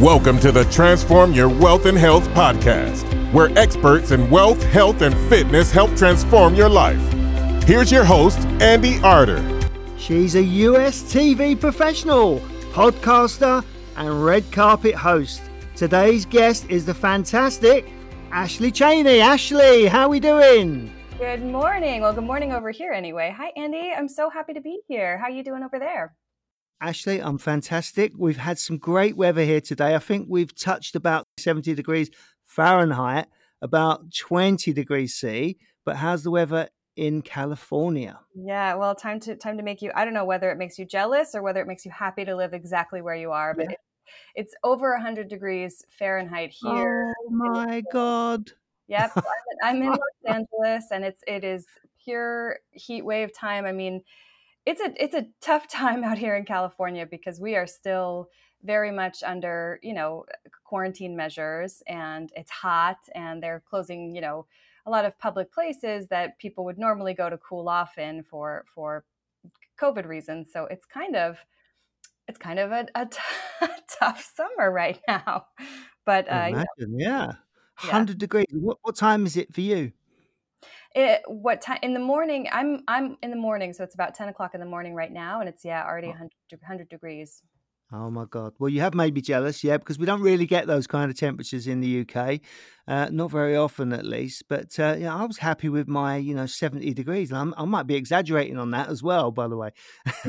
Welcome to the Transform Your Wealth and Health podcast, where experts in wealth, health, and fitness help transform your life. Here's your host, Andy Arter. She's a US TV professional, podcaster, and red carpet host. Today's guest is the fantastic Ashley Cheney. Ashley, how are we doing? Good morning. Well, good morning over here anyway. Hi Andy. I'm so happy to be here. How are you doing over there? Ashley, I'm fantastic. We've had some great weather here today. I think we've touched about 70 degrees Fahrenheit, about 20 degrees C. But how's the weather in California? Yeah, well, time to time to make you I don't know whether it makes you jealous or whether it makes you happy to live exactly where you are, but yeah. it, it's over 100 degrees Fahrenheit here. Oh my god. Yep, I'm in Los Angeles and it's it is pure heat wave time. I mean, it's a it's a tough time out here in California because we are still very much under you know quarantine measures and it's hot and they're closing you know a lot of public places that people would normally go to cool off in for for covid reasons. So it's kind of it's kind of a, a, t- tough summer right now. But uh, Imagine, you know, yeah. 100 yeah. degrees. What, what time is it for you it, what time in the morning? I'm I'm in the morning, so it's about ten o'clock in the morning right now, and it's yeah already 100, 100 degrees. Oh my god! Well, you have made me jealous, yeah, because we don't really get those kind of temperatures in the UK, uh, not very often at least. But uh, yeah, I was happy with my you know seventy degrees. I'm, I might be exaggerating on that as well, by the way.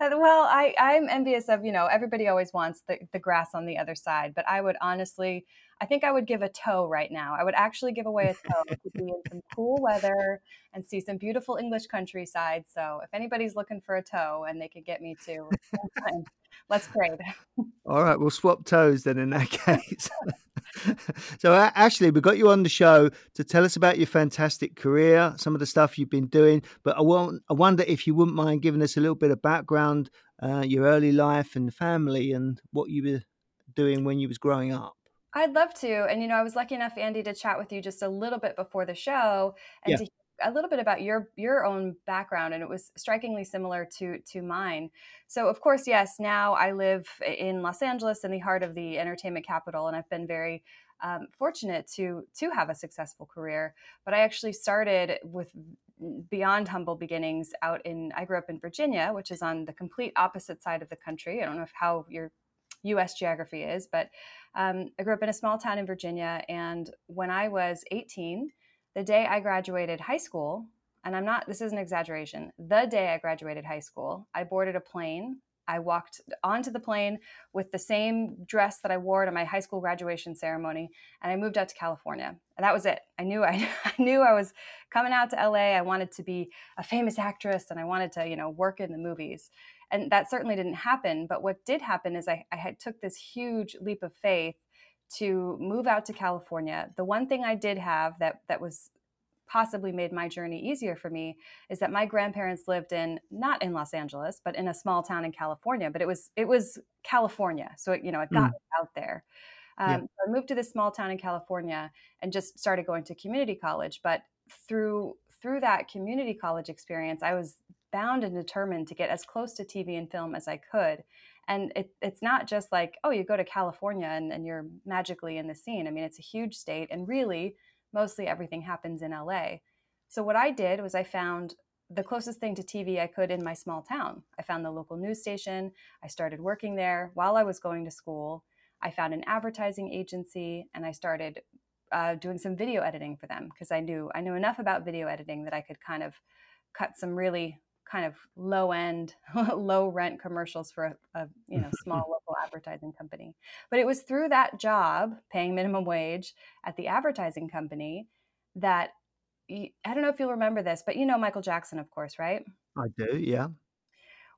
well, I I'm envious of you know everybody always wants the the grass on the other side, but I would honestly I think I would give a toe right now. I would actually give away a toe to be in some cool weather and see some beautiful English countryside. So if anybody's looking for a toe and they could get me to, let's trade. All right, we'll swap toes then in that case. so Ashley, we got you on the show to tell us about your fantastic career, some of the stuff you've been doing. But I want, I wonder if you wouldn't mind giving us a little bit of background, uh, your early life and family, and what you were doing when you was growing up. I'd love to. And you know, I was lucky enough, Andy, to chat with you just a little bit before the show and yeah. to a little bit about your your own background and it was strikingly similar to to mine so of course yes now i live in los angeles in the heart of the entertainment capital and i've been very um, fortunate to to have a successful career but i actually started with beyond humble beginnings out in i grew up in virginia which is on the complete opposite side of the country i don't know if how your us geography is but um, I grew up in a small town in Virginia, and when I was 18, the day I graduated high school, and I'm not, this is an exaggeration, the day I graduated high school, I boarded a plane. I walked onto the plane with the same dress that I wore to my high school graduation ceremony, and I moved out to California. And that was it. I knew I, I knew I was coming out to LA. I wanted to be a famous actress, and I wanted to, you know, work in the movies and that certainly didn't happen but what did happen is i, I had took this huge leap of faith to move out to california the one thing i did have that that was possibly made my journey easier for me is that my grandparents lived in not in los angeles but in a small town in california but it was it was california so it, you know it got mm. out there um, yeah. so i moved to this small town in california and just started going to community college but through through that community college experience i was bound and determined to get as close to TV and film as I could. And it, it's not just like, oh, you go to California and, and you're magically in the scene. I mean, it's a huge state, and really, mostly everything happens in LA. So, what I did was I found the closest thing to TV I could in my small town. I found the local news station. I started working there while I was going to school. I found an advertising agency and I started uh, doing some video editing for them because I knew I knew enough about video editing that I could kind of cut some really kind of low end, low rent commercials for a, a you know small local advertising company. But it was through that job, paying minimum wage at the advertising company, that I don't know if you'll remember this, but you know Michael Jackson, of course, right? I do, yeah.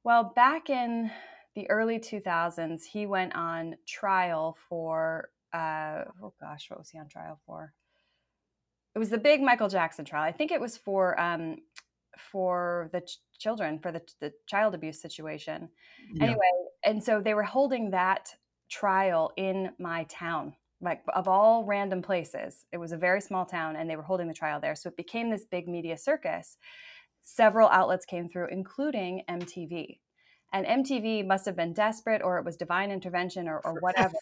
Well, back in the early 2000s, he went on trial for, uh, oh gosh, what was he on trial for? It was the big Michael Jackson trial. I think it was for um, for the ch- children for the, the child abuse situation. Yeah. anyway and so they were holding that trial in my town like of all random places. It was a very small town and they were holding the trial there. So it became this big media circus. Several outlets came through including mtv And MTV must have been desperate or it was divine intervention or, or whatever.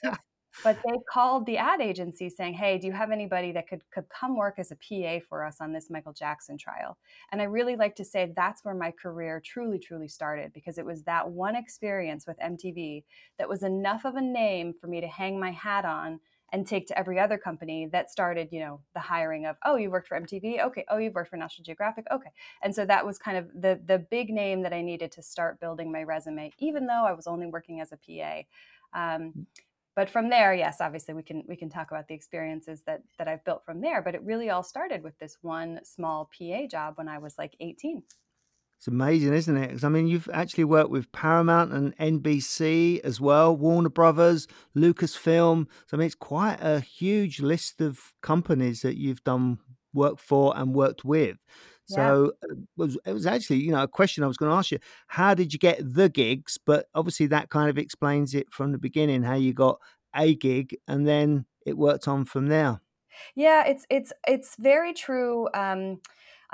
But they called the ad agency saying, "Hey, do you have anybody that could could come work as a PA for us on this Michael Jackson trial?" And I really like to say that's where my career truly truly started because it was that one experience with MTV that was enough of a name for me to hang my hat on and take to every other company that started, you know, the hiring of, "Oh, you worked for MTV? Okay. Oh, you've worked for National Geographic? Okay." And so that was kind of the the big name that I needed to start building my resume even though I was only working as a PA. Um, mm but from there yes obviously we can we can talk about the experiences that that i've built from there but it really all started with this one small pa job when i was like 18 it's amazing isn't it? Because i mean you've actually worked with paramount and nbc as well warner brothers lucasfilm. So i mean it's quite a huge list of companies that you've done work for and worked with so yeah. Uh, it, was, it was actually, you know, a question I was going to ask you. How did you get the gigs? But obviously, that kind of explains it from the beginning how you got a gig and then it worked on from there. Yeah, it's it's it's very true. Um,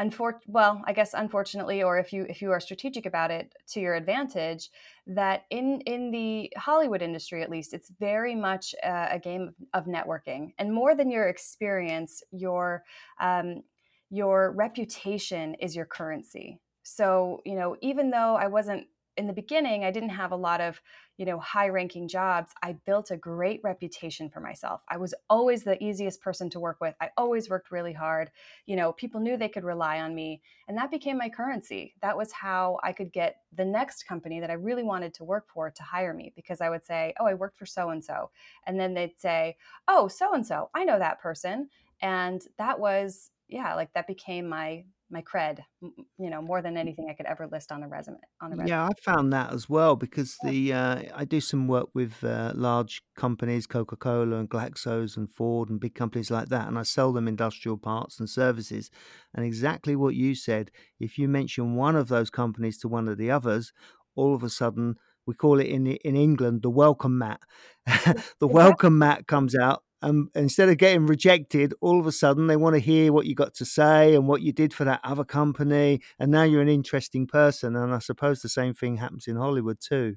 unfor- well, I guess unfortunately, or if you if you are strategic about it to your advantage, that in in the Hollywood industry at least, it's very much a, a game of networking, and more than your experience, your um, your reputation is your currency. So, you know, even though I wasn't in the beginning, I didn't have a lot of, you know, high ranking jobs. I built a great reputation for myself. I was always the easiest person to work with. I always worked really hard. You know, people knew they could rely on me. And that became my currency. That was how I could get the next company that I really wanted to work for to hire me because I would say, Oh, I worked for so and so. And then they'd say, Oh, so and so, I know that person. And that was yeah, like that became my my cred, you know, more than anything I could ever list on a resume. On a resume. Yeah, I found that as well because the uh, I do some work with uh, large companies, Coca Cola and Glaxo's and Ford and big companies like that, and I sell them industrial parts and services. And exactly what you said, if you mention one of those companies to one of the others, all of a sudden we call it in in England the welcome mat. the welcome mat comes out and instead of getting rejected, all of a sudden they want to hear what you got to say and what you did for that other company. And now you're an interesting person. And I suppose the same thing happens in Hollywood too.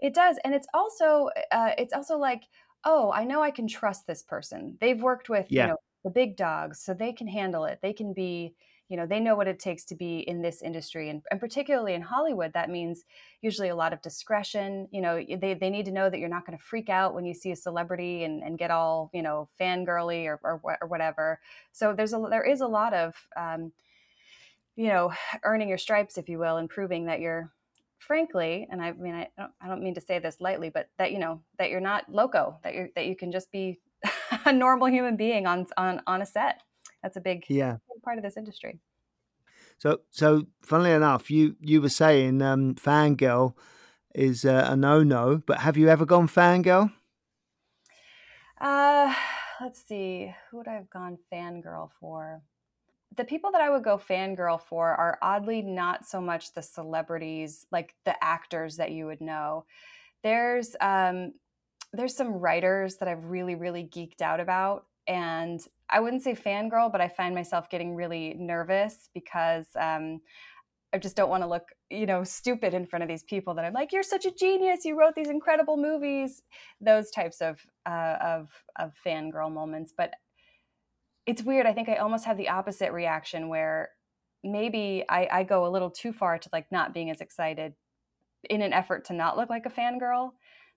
It does, and it's also uh, it's also like, oh, I know I can trust this person. They've worked with yeah. you know the big dogs, so they can handle it. They can be you know they know what it takes to be in this industry and, and particularly in hollywood that means usually a lot of discretion you know they, they need to know that you're not going to freak out when you see a celebrity and, and get all you know fangirly or, or, or whatever. So there's a there is a lot of um, you know earning your stripes if you will and proving that you're frankly and i mean I don't, I don't mean to say this lightly but that you know that you're not loco that you that you can just be a normal human being on on on a set that's a big yeah big part of this industry. So, so funnily enough, you you were saying um, fangirl is uh, a no no, but have you ever gone fangirl? Uh, let's see, who would I have gone fangirl for? The people that I would go fangirl for are oddly not so much the celebrities, like the actors that you would know. There's um, there's some writers that I've really really geeked out about, and I wouldn't say fangirl, but I find myself getting really nervous because um, I just don't want to look, you know, stupid in front of these people that I'm like, you're such a genius. You wrote these incredible movies. Those types of uh, of of fangirl moments. But it's weird. I think I almost have the opposite reaction where maybe I, I go a little too far to like not being as excited in an effort to not look like a fangirl.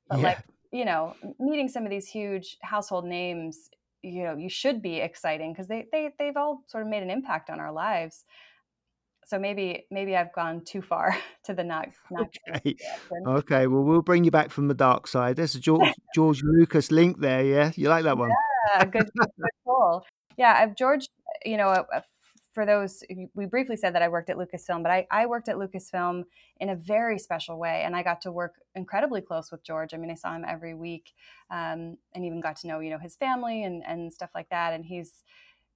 But yeah. like, you know, meeting some of these huge household names you know you should be exciting because they, they they've all sort of made an impact on our lives. So maybe maybe i've gone too far to the not, not okay. okay well we'll bring you back from the dark side. There's a george george lucas link there yeah? You like that one? Yeah good, good yeah i've george you know a, a for those, we briefly said that I worked at Lucasfilm, but I, I worked at Lucasfilm in a very special way. And I got to work incredibly close with George. I mean, I saw him every week um, and even got to know, you know, his family and, and stuff like that. And he's,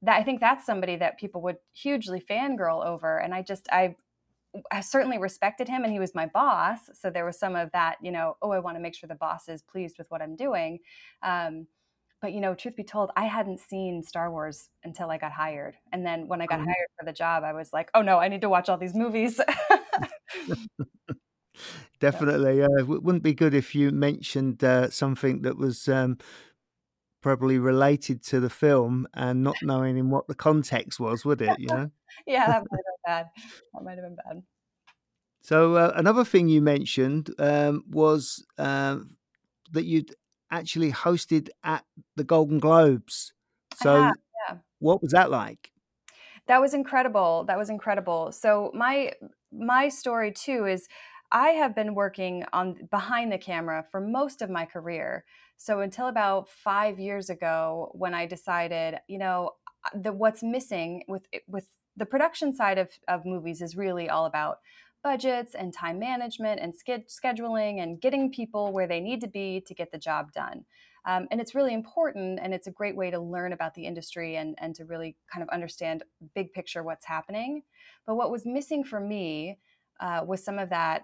that I think that's somebody that people would hugely fangirl over. And I just, I, I certainly respected him and he was my boss. So there was some of that, you know, oh, I want to make sure the boss is pleased with what I'm doing. Um, but you know truth be told i hadn't seen star wars until i got hired and then when i got mm-hmm. hired for the job i was like oh no i need to watch all these movies definitely. Uh, it wouldn't be good if you mentioned uh, something that was um, probably related to the film and not knowing in what the context was, would it? You know? yeah, that might have been bad. That might have been bad. So uh, another thing you mentioned um, was uh, that you'd actually hosted at the Golden Globes. So, yeah. what was that like? That was incredible. That was incredible. So my my story too is I have been working on behind the camera for most of my career. So until about 5 years ago when I decided, you know, the what's missing with with the production side of, of movies is really all about budgets and time management and scheduling and getting people where they need to be to get the job done. Um, and it's really important and it's a great way to learn about the industry and, and to really kind of understand big picture what's happening. But what was missing for me uh, was some of that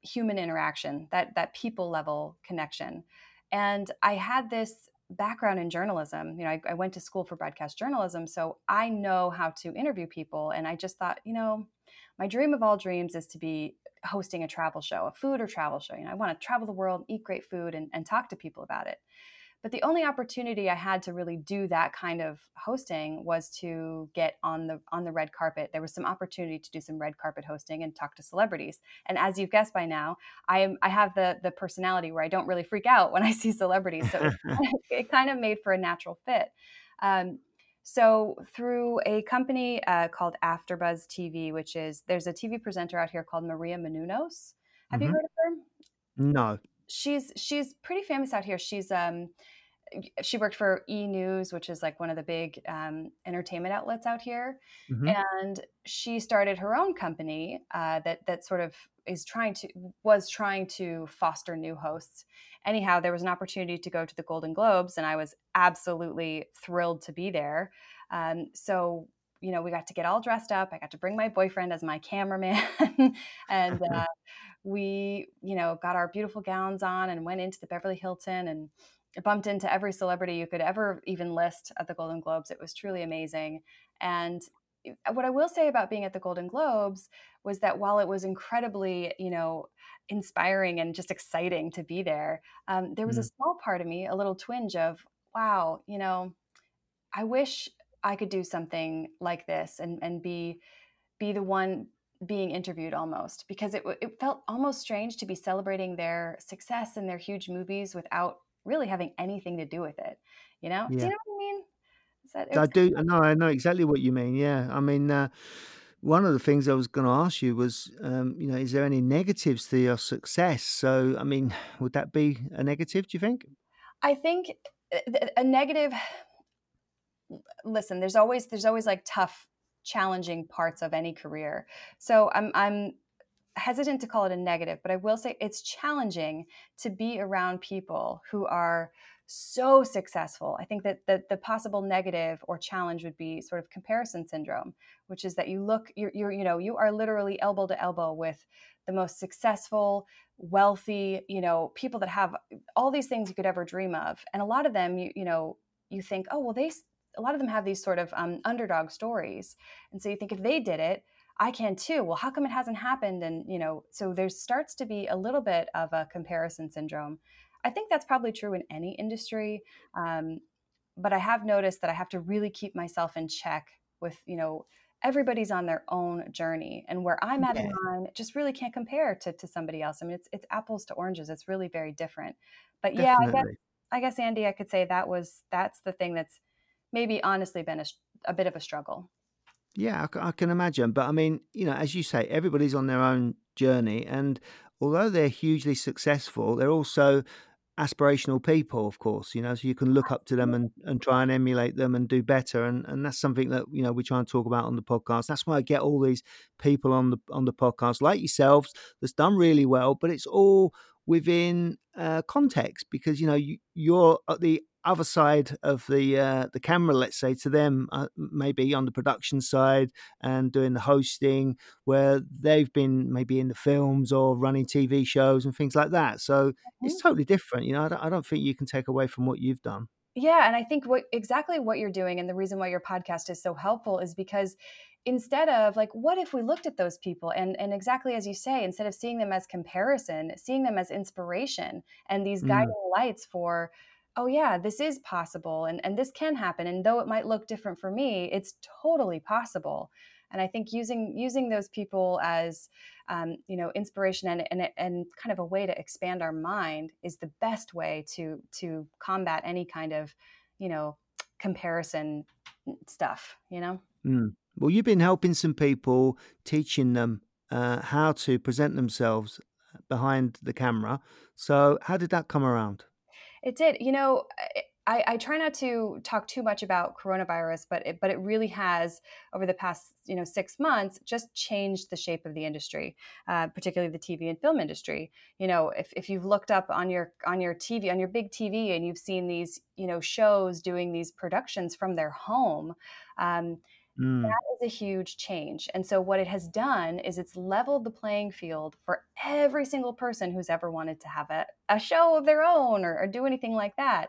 human interaction, that, that people level connection. And I had this background in journalism. You know, I, I went to school for broadcast journalism, so I know how to interview people. And I just thought, you know, my dream of all dreams is to be hosting a travel show, a food or travel show. You know, I want to travel the world, eat great food, and, and talk to people about it. But the only opportunity I had to really do that kind of hosting was to get on the on the red carpet. There was some opportunity to do some red carpet hosting and talk to celebrities. And as you've guessed by now, I am I have the the personality where I don't really freak out when I see celebrities. So it, it kind of made for a natural fit. Um, so through a company uh, called AfterBuzz TV, which is there's a TV presenter out here called Maria Menounos. Have mm-hmm. you heard of her? No. She's she's pretty famous out here. She's um she worked for E News, which is like one of the big um, entertainment outlets out here, mm-hmm. and she started her own company uh, that that sort of is trying to was trying to foster new hosts. Anyhow, there was an opportunity to go to the Golden Globes, and I was absolutely thrilled to be there. Um, so you know, we got to get all dressed up. I got to bring my boyfriend as my cameraman, and uh, we, you know, got our beautiful gowns on and went into the Beverly Hilton and bumped into every celebrity you could ever even list at the Golden Globes. It was truly amazing. And uh, what I will say about being at the Golden Globes was that while it was incredibly, you know, inspiring and just exciting to be there, um, there was mm. a small part of me, a little twinge of, wow, you know, I wish I could do something like this and and be be the one being interviewed almost because it it felt almost strange to be celebrating their success and their huge movies without really having anything to do with it. You know? Yeah. Do you know what I mean? That, I do. No, I know exactly what you mean. Yeah. I mean, uh, one of the things I was going to ask you was, um, you know, is there any negatives to your success? So, I mean, would that be a negative? Do you think? I think uh, a negative. Listen, there's always there's always like tough, challenging parts of any career. So I'm I'm hesitant to call it a negative, but I will say it's challenging to be around people who are so successful. I think that the, the possible negative or challenge would be sort of comparison syndrome, which is that you look, you're, you're, you know, you are literally elbow to elbow with the most successful, wealthy, you know, people that have all these things you could ever dream of. And a lot of them, you, you know, you think, oh, well, they, a lot of them have these sort of um, underdog stories. And so you think if they did it, I can too. Well, how come it hasn't happened? And, you know, so there starts to be a little bit of a comparison syndrome. I think that's probably true in any industry. Um, but I have noticed that I have to really keep myself in check with, you know, everybody's on their own journey and where I'm at in mine just really can't compare to, to somebody else. I mean, it's, it's apples to oranges. It's really very different, but Definitely. yeah, I guess, I guess Andy, I could say that was, that's the thing that's maybe honestly been a, a bit of a struggle. Yeah, I, I can imagine. But I mean, you know, as you say, everybody's on their own journey. And although they're hugely successful, they're also aspirational people, of course, you know, so you can look up to them and, and try and emulate them and do better. And and that's something that, you know, we try and talk about on the podcast. That's why I get all these people on the on the podcast like yourselves that's done really well, but it's all within uh, context because you know you, you're at the other side of the uh, the camera, let's say, to them, uh, maybe on the production side and doing the hosting, where they've been maybe in the films or running TV shows and things like that. So mm-hmm. it's totally different. You know, I don't, I don't think you can take away from what you've done. Yeah, and I think what exactly what you're doing, and the reason why your podcast is so helpful is because instead of like what if we looked at those people and and exactly as you say instead of seeing them as comparison seeing them as inspiration and these mm. guiding lights for oh yeah this is possible and and this can happen and though it might look different for me it's totally possible and i think using using those people as um, you know inspiration and, and and kind of a way to expand our mind is the best way to to combat any kind of you know comparison stuff you know mm. well you've been helping some people teaching them uh, how to present themselves behind the camera so how did that come around it did you know I, I, try not to talk too much about coronavirus, but it, but it really has over the past you know six months just changed the shape of the industry, uh, particularly the TV and film industry. You know, if, if you've looked up on your on your TV on your big TV and you've seen these you know shows doing these productions from their home. Um, Mm. That is a huge change. And so, what it has done is it's leveled the playing field for every single person who's ever wanted to have a, a show of their own or, or do anything like that.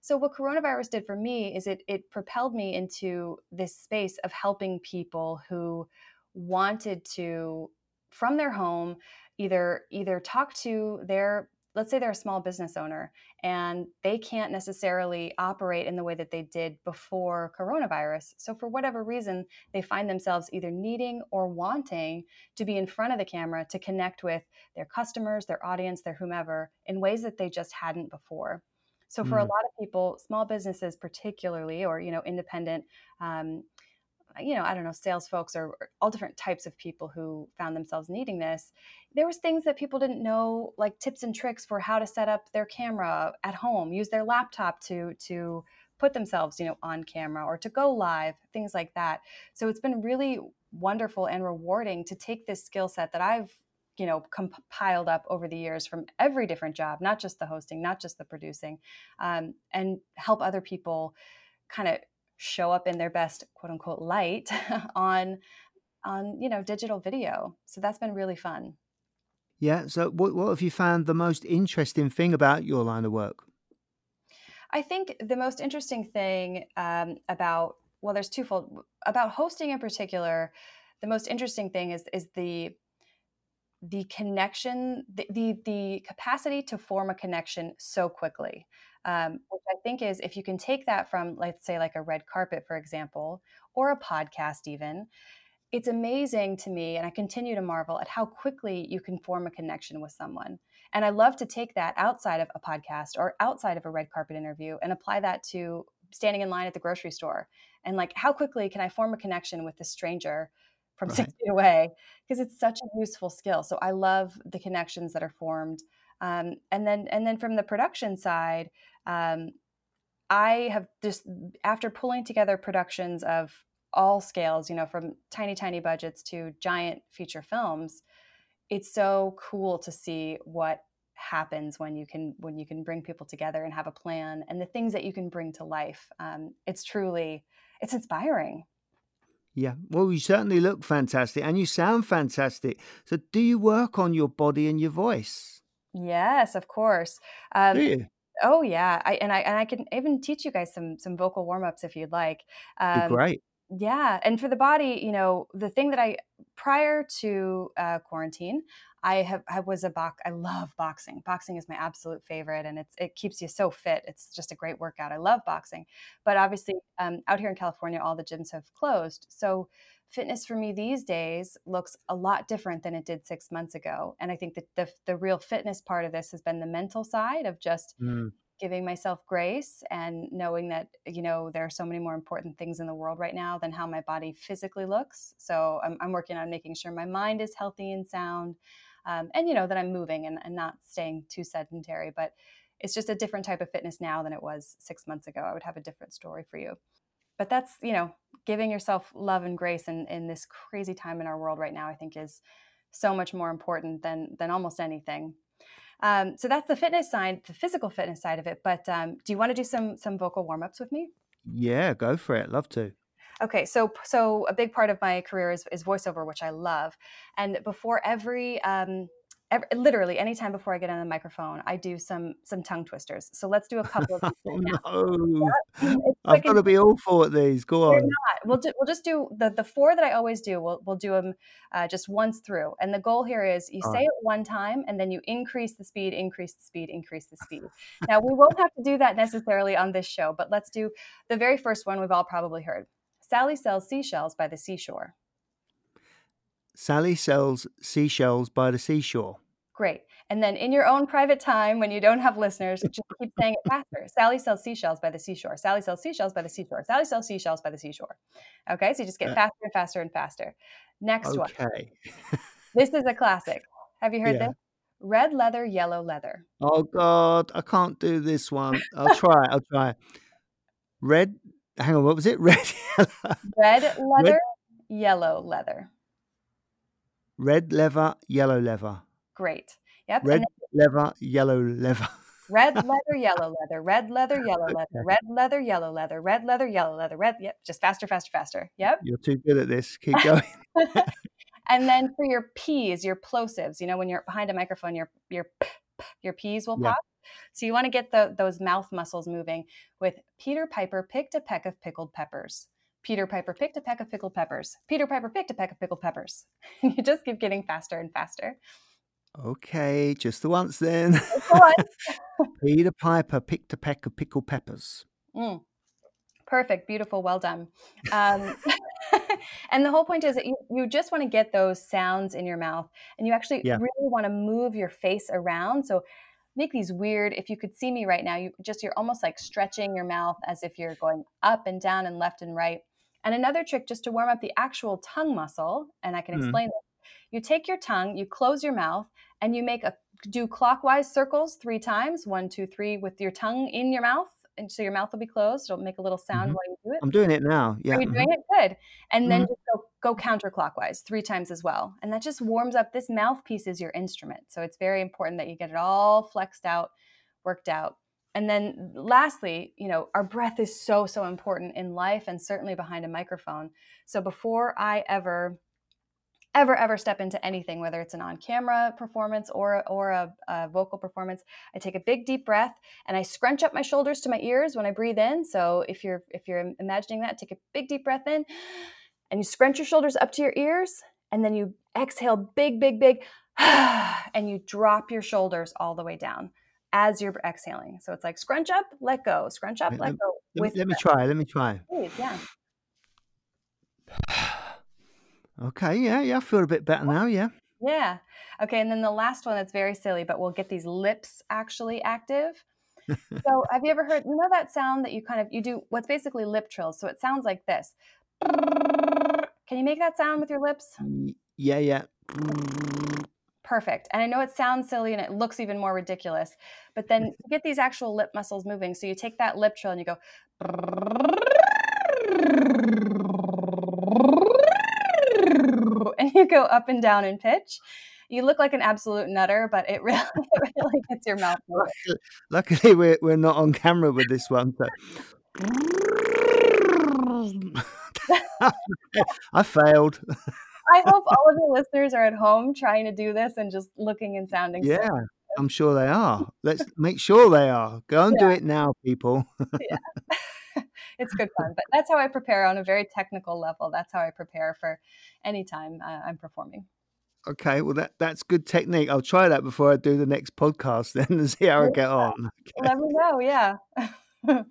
So what coronavirus did for me is it it propelled me into this space of helping people who wanted to from their home either either talk to their let's say they're a small business owner and they can't necessarily operate in the way that they did before coronavirus. So, for whatever reason, they find themselves either needing or wanting to be in front of the camera to connect with their customers, their audience, their whomever in ways that they just hadn't before. So for mm. a lot of people, small businesses particularly, or you know, independent, um, you know, I don't know, sales folks or, all different types of people who found themselves needing this. There was things that people didn't know, like tips and tricks for how to set up their camera at home, use their laptop to to put themselves, you know, on camera or to go live, things like that. So it's been really wonderful and rewarding to take this skill set that I've you know compiled up over the years from every different job not just the hosting not just the producing um, and help other people kind of show up in their best quote unquote light on on you know digital video. So that's been really fun. Yeah so what, what have you found the most interesting thing about your line of work? I think the most interesting thing um, about well there's twofold about hosting in particular the most interesting thing is is the the connection, the, the, the capacity to form a connection so quickly, um, which I think is if you can take that from, let's say, like a red carpet, for example, or a podcast, even, it's amazing to me, and I continue to marvel at how quickly you can form a connection with someone. And I love to take that outside of a podcast or outside of a red carpet interview and apply that to standing in line at the grocery store. And like, how quickly can I form a connection with a stranger from right. six feet away because it's such a useful skill. So I love the connections that are formed. Um, and then and then from the production side, um, I have just after pulling together productions of all scales, you know, from tiny tiny budgets to giant feature films, it's so cool to see what happens when you can when you can bring people together and have a plan and the things that you can bring to life. Um, it's truly it's inspiring. Yeah, well, you certainly look fantastic and you sound fantastic. So, do you work on your body and your voice? Yes, of course. Um, do you? Oh yeah, I and I and I can even teach you guys some some vocal warm ups if you'd like. Um, great. Yeah, and for the body, you know, the thing that I prior to uh, quarantine, I have I was a box. I love boxing. Boxing is my absolute favorite, and it's it keeps you so fit. It's just a great workout. I love boxing, but obviously um, out here in California, all the gyms have closed. So fitness for me these days looks a lot different than it did six months ago. And I think that the the real fitness part of this has been the mental side of just. Mm. Giving myself grace and knowing that you know there are so many more important things in the world right now than how my body physically looks. So I'm, I'm working on making sure my mind is healthy and sound, um, and you know that i'm moving and, and not staying too sedentary but it's just a different type of fitness now than it was six months ago. I would have a different story for you. But that's you know giving yourself love and grace in, in this crazy time in our world right now i think is so much more important than than almost anything um, so that's the fitness side the physical fitness side of it but um, do you want to do some some vocal warm-ups with me yeah go for it love to Okay, so so a big part of my career is, is voiceover, which I love. And before every um, every, literally anytime before I get on the microphone, I do some some tongue twisters. So let's do a couple of. oh, no. I've got to be awful at these. Go on. We'll do, we'll just do the the four that I always do. We'll we'll do them uh, just once through. And the goal here is you say it one time and then you increase the speed, increase the speed, increase the speed. now we won't have to do that necessarily on this show, but let's do the very first one we've all probably heard. Sally sells seashells by the seashore. Sally sells seashells by the seashore. Great. And then in your own private time, when you don't have listeners, just keep saying it faster. Sally sells seashells by the seashore. Sally sells seashells by the seashore. Sally sells seashells by the seashore. Okay, so you just get uh, faster and faster and faster. Next okay. one. Okay. this is a classic. Have you heard yeah. this? Red leather, yellow leather. Oh God, I can't do this one. I'll try. I'll try. Red. Hang on. What was it? Red. Red leather, Red, yellow leather. Red leather, yellow leather. Great. Yep. Red leather, yellow leather. red leather, yellow leather, red leather, yellow leather, okay. red leather, yellow leather, red leather, yellow leather, red. Yep. Just faster, faster, faster. Yep. You're too good at this. Keep going. and then for your P's, your plosives, you know, when you're behind a microphone, your your your P's will yeah. pop. So you want to get the, those mouth muscles moving with Peter Piper picked a peck of pickled peppers. Peter Piper picked a peck of pickled peppers. Peter Piper picked a peck of pickled peppers. And you just keep getting faster and faster. Okay, just the once then. Peter Piper picked a peck of pickled peppers. Mm. Perfect, beautiful, well done. Um, and the whole point is that you, you just want to get those sounds in your mouth and you actually yeah. really want to move your face around. So make these weird, if you could see me right now, you just, you're almost like stretching your mouth as if you're going up and down and left and right. And another trick just to warm up the actual tongue muscle, and I can mm. explain this. You take your tongue, you close your mouth, and you make a do clockwise circles three times one, two, three, with your tongue in your mouth. And so your mouth will be closed. It'll make a little sound mm-hmm. while you do it. I'm doing it now. Yeah. Are you doing mm-hmm. it? Good. And then mm-hmm. just go, go counterclockwise three times as well. And that just warms up. This mouthpiece is your instrument. So it's very important that you get it all flexed out, worked out. And then lastly, you know, our breath is so, so important in life and certainly behind a microphone. So before I ever ever ever step into anything whether it's an on-camera performance or or a, a, vocal performance i take a big deep breath and i scrunch up my shoulders to my ears when i breathe in so if you're if you're imagining that take a big deep breath in and you scrunch your shoulders up to your ears and then you exhale big big big and you drop your shoulders all the way down as you're exhaling. So it's like scrunch up, let go, scrunch up, let, let go. Let, let me try. Let me try. Please, yeah. okay. Yeah. Yeah. I feel a bit better now. Yeah. Yeah. Okay. And then the last one that's very silly, but we'll get these lips actually active. so have you ever heard, you know, that sound that you kind of, you do what's basically lip trills. So it sounds like this. Can you make that sound with your lips? Yeah. Yeah perfect. And I know it sounds silly and it looks even more ridiculous, but then get these actual lip muscles moving, so you take that lip trill and you go, and you go up and down in pitch. You look like an absolute nutter, but it really, it really gets your mouth moving. Uh, luckily, we're, we're not on camera with this one. So. I failed. I hope all of your listeners are at home trying to do this and just looking and sounding. Yeah, I'm sure they are. Let's make sure they are. Go and yeah. do it now, people. yeah. it's good fun, but that's how I prepare on a very technical level. That's how I prepare for any time uh, I'm performing. Okay, well that that's good technique. I'll try that before I do the next podcast then and see how I get on. Okay. Let me know. Yeah.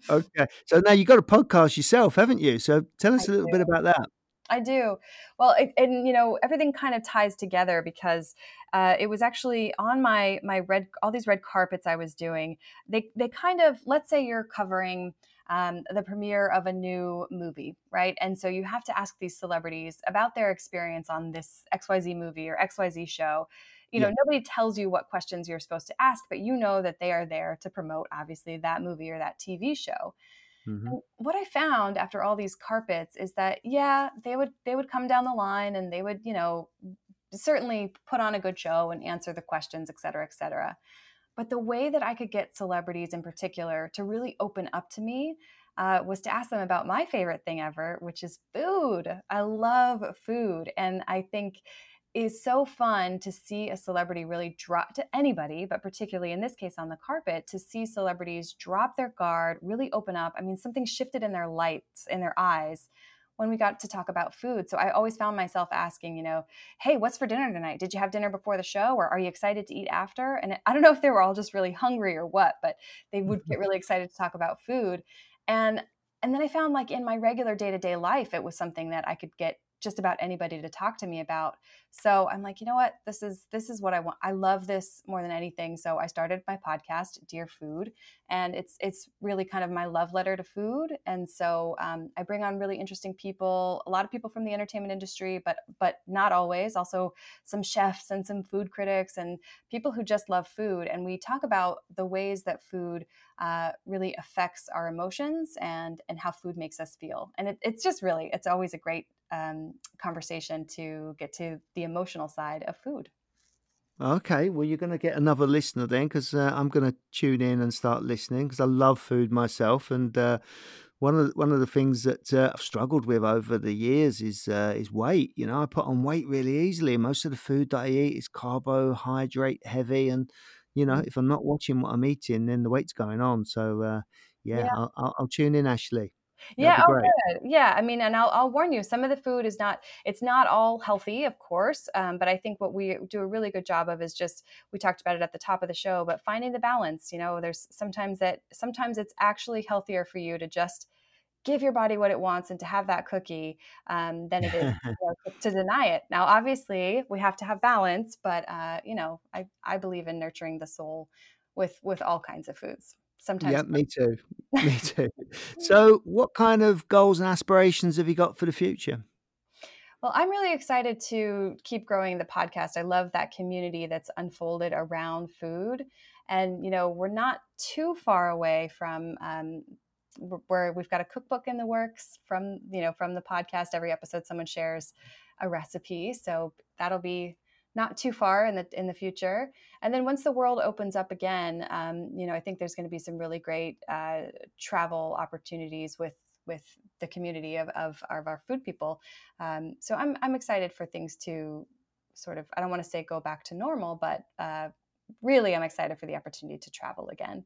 okay, so now you've got a podcast yourself, haven't you? So tell us I a little do. bit about that. I do. Well, it, and you know, everything kind of ties together because uh, it was actually on my my red all these red carpets I was doing. They they kind of let's say you're covering um, the premiere of a new movie, right? And so you have to ask these celebrities about their experience on this XYZ movie or XYZ show. You know, yeah. nobody tells you what questions you're supposed to ask, but you know that they are there to promote, obviously, that movie or that TV show. Mm-hmm. what I found after all these carpets is that yeah, they would they would come down the line and they would you know certainly put on a good show and answer the questions, et cetera, et cetera. But the way that I could get celebrities in particular to really open up to me uh, was to ask them about my favorite thing ever, which is food. I love food, and I think is so fun to see a celebrity really drop to anybody, but particularly in this case on the carpet, to see celebrities drop their guard, really open up. I mean, something shifted in their lights, in their eyes when we got to talk about food. So I always found myself asking, you know, hey, what's for dinner tonight? Did you have dinner before the show or are you excited to eat after? And I don't know if they were all just really hungry or what, but they would get really excited to talk about food. And and then I found like in my regular day-to-day life it was something that I could get just about anybody to talk to me about. So I'm like, you know what? This is this is what I want. I love this more than anything. So I started my podcast, Dear Food, and it's it's really kind of my love letter to food. And so um, I bring on really interesting people, a lot of people from the entertainment industry, but but not always. Also some chefs and some food critics and people who just love food. And we talk about the ways that food uh, really affects our emotions and and how food makes us feel. And it, it's just really it's always a great um, conversation to get to the emotional side of food. Okay, well, you're going to get another listener then, because uh, I'm going to tune in and start listening because I love food myself, and uh, one of the, one of the things that uh, I've struggled with over the years is uh, is weight. You know, I put on weight really easily. Most of the food that I eat is carbohydrate heavy, and you know, mm. if I'm not watching what I'm eating, then the weight's going on. So, uh, yeah, yeah. I'll, I'll, I'll tune in, Ashley. Yeah, oh, good. Yeah, I mean, and I'll, I'll warn you, some of the food is not, it's not all healthy, of course. Um, but I think what we do a really good job of is just, we talked about it at the top of the show, but finding the balance. You know, there's sometimes that, sometimes it's actually healthier for you to just give your body what it wants and to have that cookie um, than it is you know, to deny it. Now, obviously, we have to have balance, but uh, you know, I I believe in nurturing the soul with with all kinds of foods sometimes. Yeah, me too. Me too. so, what kind of goals and aspirations have you got for the future? Well, I'm really excited to keep growing the podcast. I love that community that's unfolded around food. And, you know, we're not too far away from um, where we've got a cookbook in the works from, you know, from the podcast. Every episode, someone shares a recipe. So that'll be not too far in the in the future. And then once the world opens up again, um, you know, I think there's going to be some really great uh, travel opportunities with with the community of, of, of our food people. Um, so I'm I'm excited for things to sort of I don't want to say go back to normal, but uh, really I'm excited for the opportunity to travel again.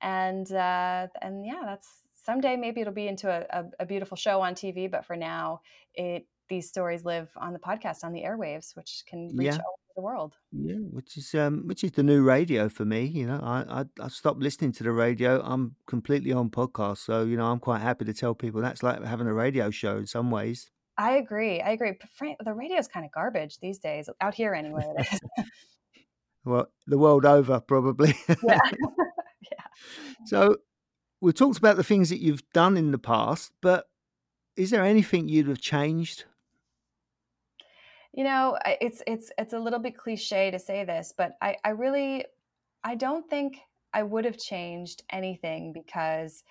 And uh, and yeah, that's someday maybe it'll be into a, a, a beautiful show on TV, but for now it these stories live on the podcast on the airwaves, which can reach yeah. all over the world. Yeah, which is um, which is the new radio for me. You know, I, I I stopped listening to the radio. I'm completely on podcast, so you know, I'm quite happy to tell people that's like having a radio show in some ways. I agree. I agree. But Frank, the radio is kind of garbage these days, out here anyway. well, the world over, probably. yeah. yeah. So, we've talked about the things that you've done in the past, but is there anything you'd have changed you know, it's it's it's a little bit cliche to say this, but I I really I don't think I would have changed anything because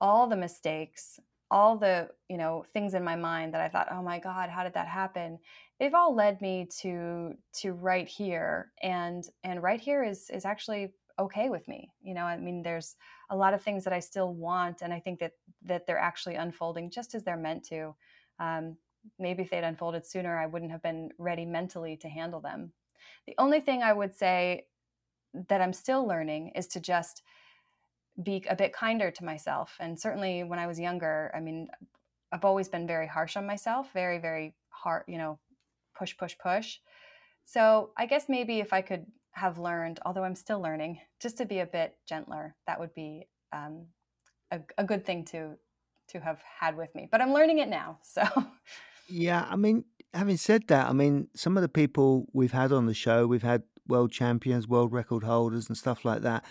all the mistakes, all the, you know, things in my mind that I thought, "Oh my god, how did that happen?" They've all led me to to right here and and right here is is actually okay with me. You know, I mean there's a lot of things that I still want and I think that that they're actually unfolding just as they're meant to. Um, maybe if they'd unfolded sooner, I wouldn't have been ready mentally to handle them. The only thing I would say that I'm still learning is to just be a bit kinder to myself. And certainly when I was younger, I mean, I've always been very harsh on myself, very, very hard, you know, push, push, push. So I guess maybe if I could have learned, although I'm still learning, just to be a bit gentler, that would be um, a, a good thing to to have had with me. But I'm learning it now. So Yeah, I mean, having said that, I mean, some of the people we've had on the show, we've had world champions, world record holders, and stuff like that.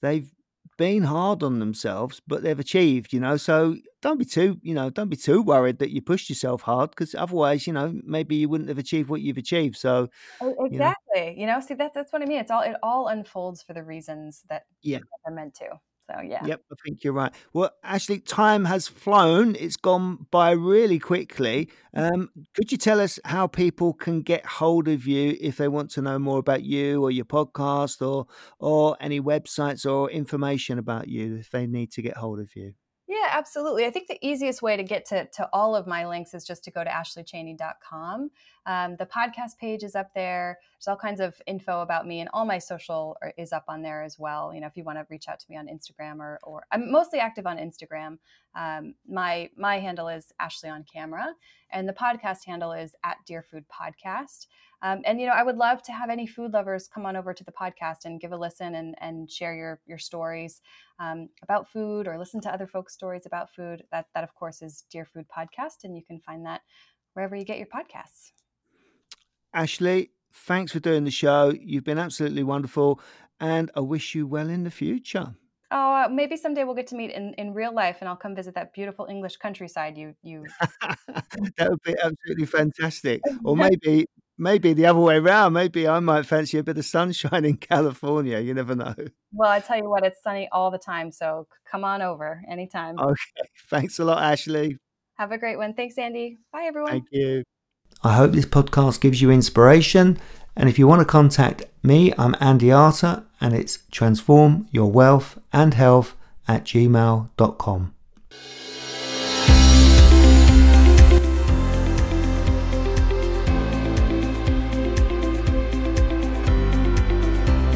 They've been hard on themselves, but they've achieved, you know. So don't be too, you know, don't be too worried that you pushed yourself hard, because otherwise, you know, maybe you wouldn't have achieved what you've achieved. So exactly, you know, you know see that that's what I mean. It's all it all unfolds for the reasons that yeah they're meant to. So yeah. Yep, I think you're right. Well, actually, time has flown. It's gone by really quickly. Um, could you tell us how people can get hold of you if they want to know more about you or your podcast or or any websites or information about you if they need to get hold of you? Yeah, absolutely. I think the easiest way to get to, to all of my links is just to go to ashleychaney.com. Um, the podcast page is up there. There's all kinds of info about me, and all my social is up on there as well. You know, if you want to reach out to me on Instagram or, or I'm mostly active on Instagram. Um, my my handle is Ashley on Camera, and the podcast handle is at Dear Food Podcast. Um, and you know, I would love to have any food lovers come on over to the podcast and give a listen and, and share your your stories um, about food or listen to other folks' stories about food. That that of course is Dear Food Podcast, and you can find that wherever you get your podcasts. Ashley, thanks for doing the show. You've been absolutely wonderful, and I wish you well in the future. Oh, uh, maybe someday we'll get to meet in, in real life, and I'll come visit that beautiful English countryside. You you. that would be absolutely fantastic. Or maybe maybe the other way around. Maybe I might fancy a bit of sunshine in California. You never know. Well, I tell you what, it's sunny all the time, so come on over anytime. Okay, thanks a lot, Ashley. Have a great one. Thanks, Andy. Bye, everyone. Thank you. I hope this podcast gives you inspiration. And if you want to contact me, I'm Andy Arter, and it's transform your wealth and health at gmail.com.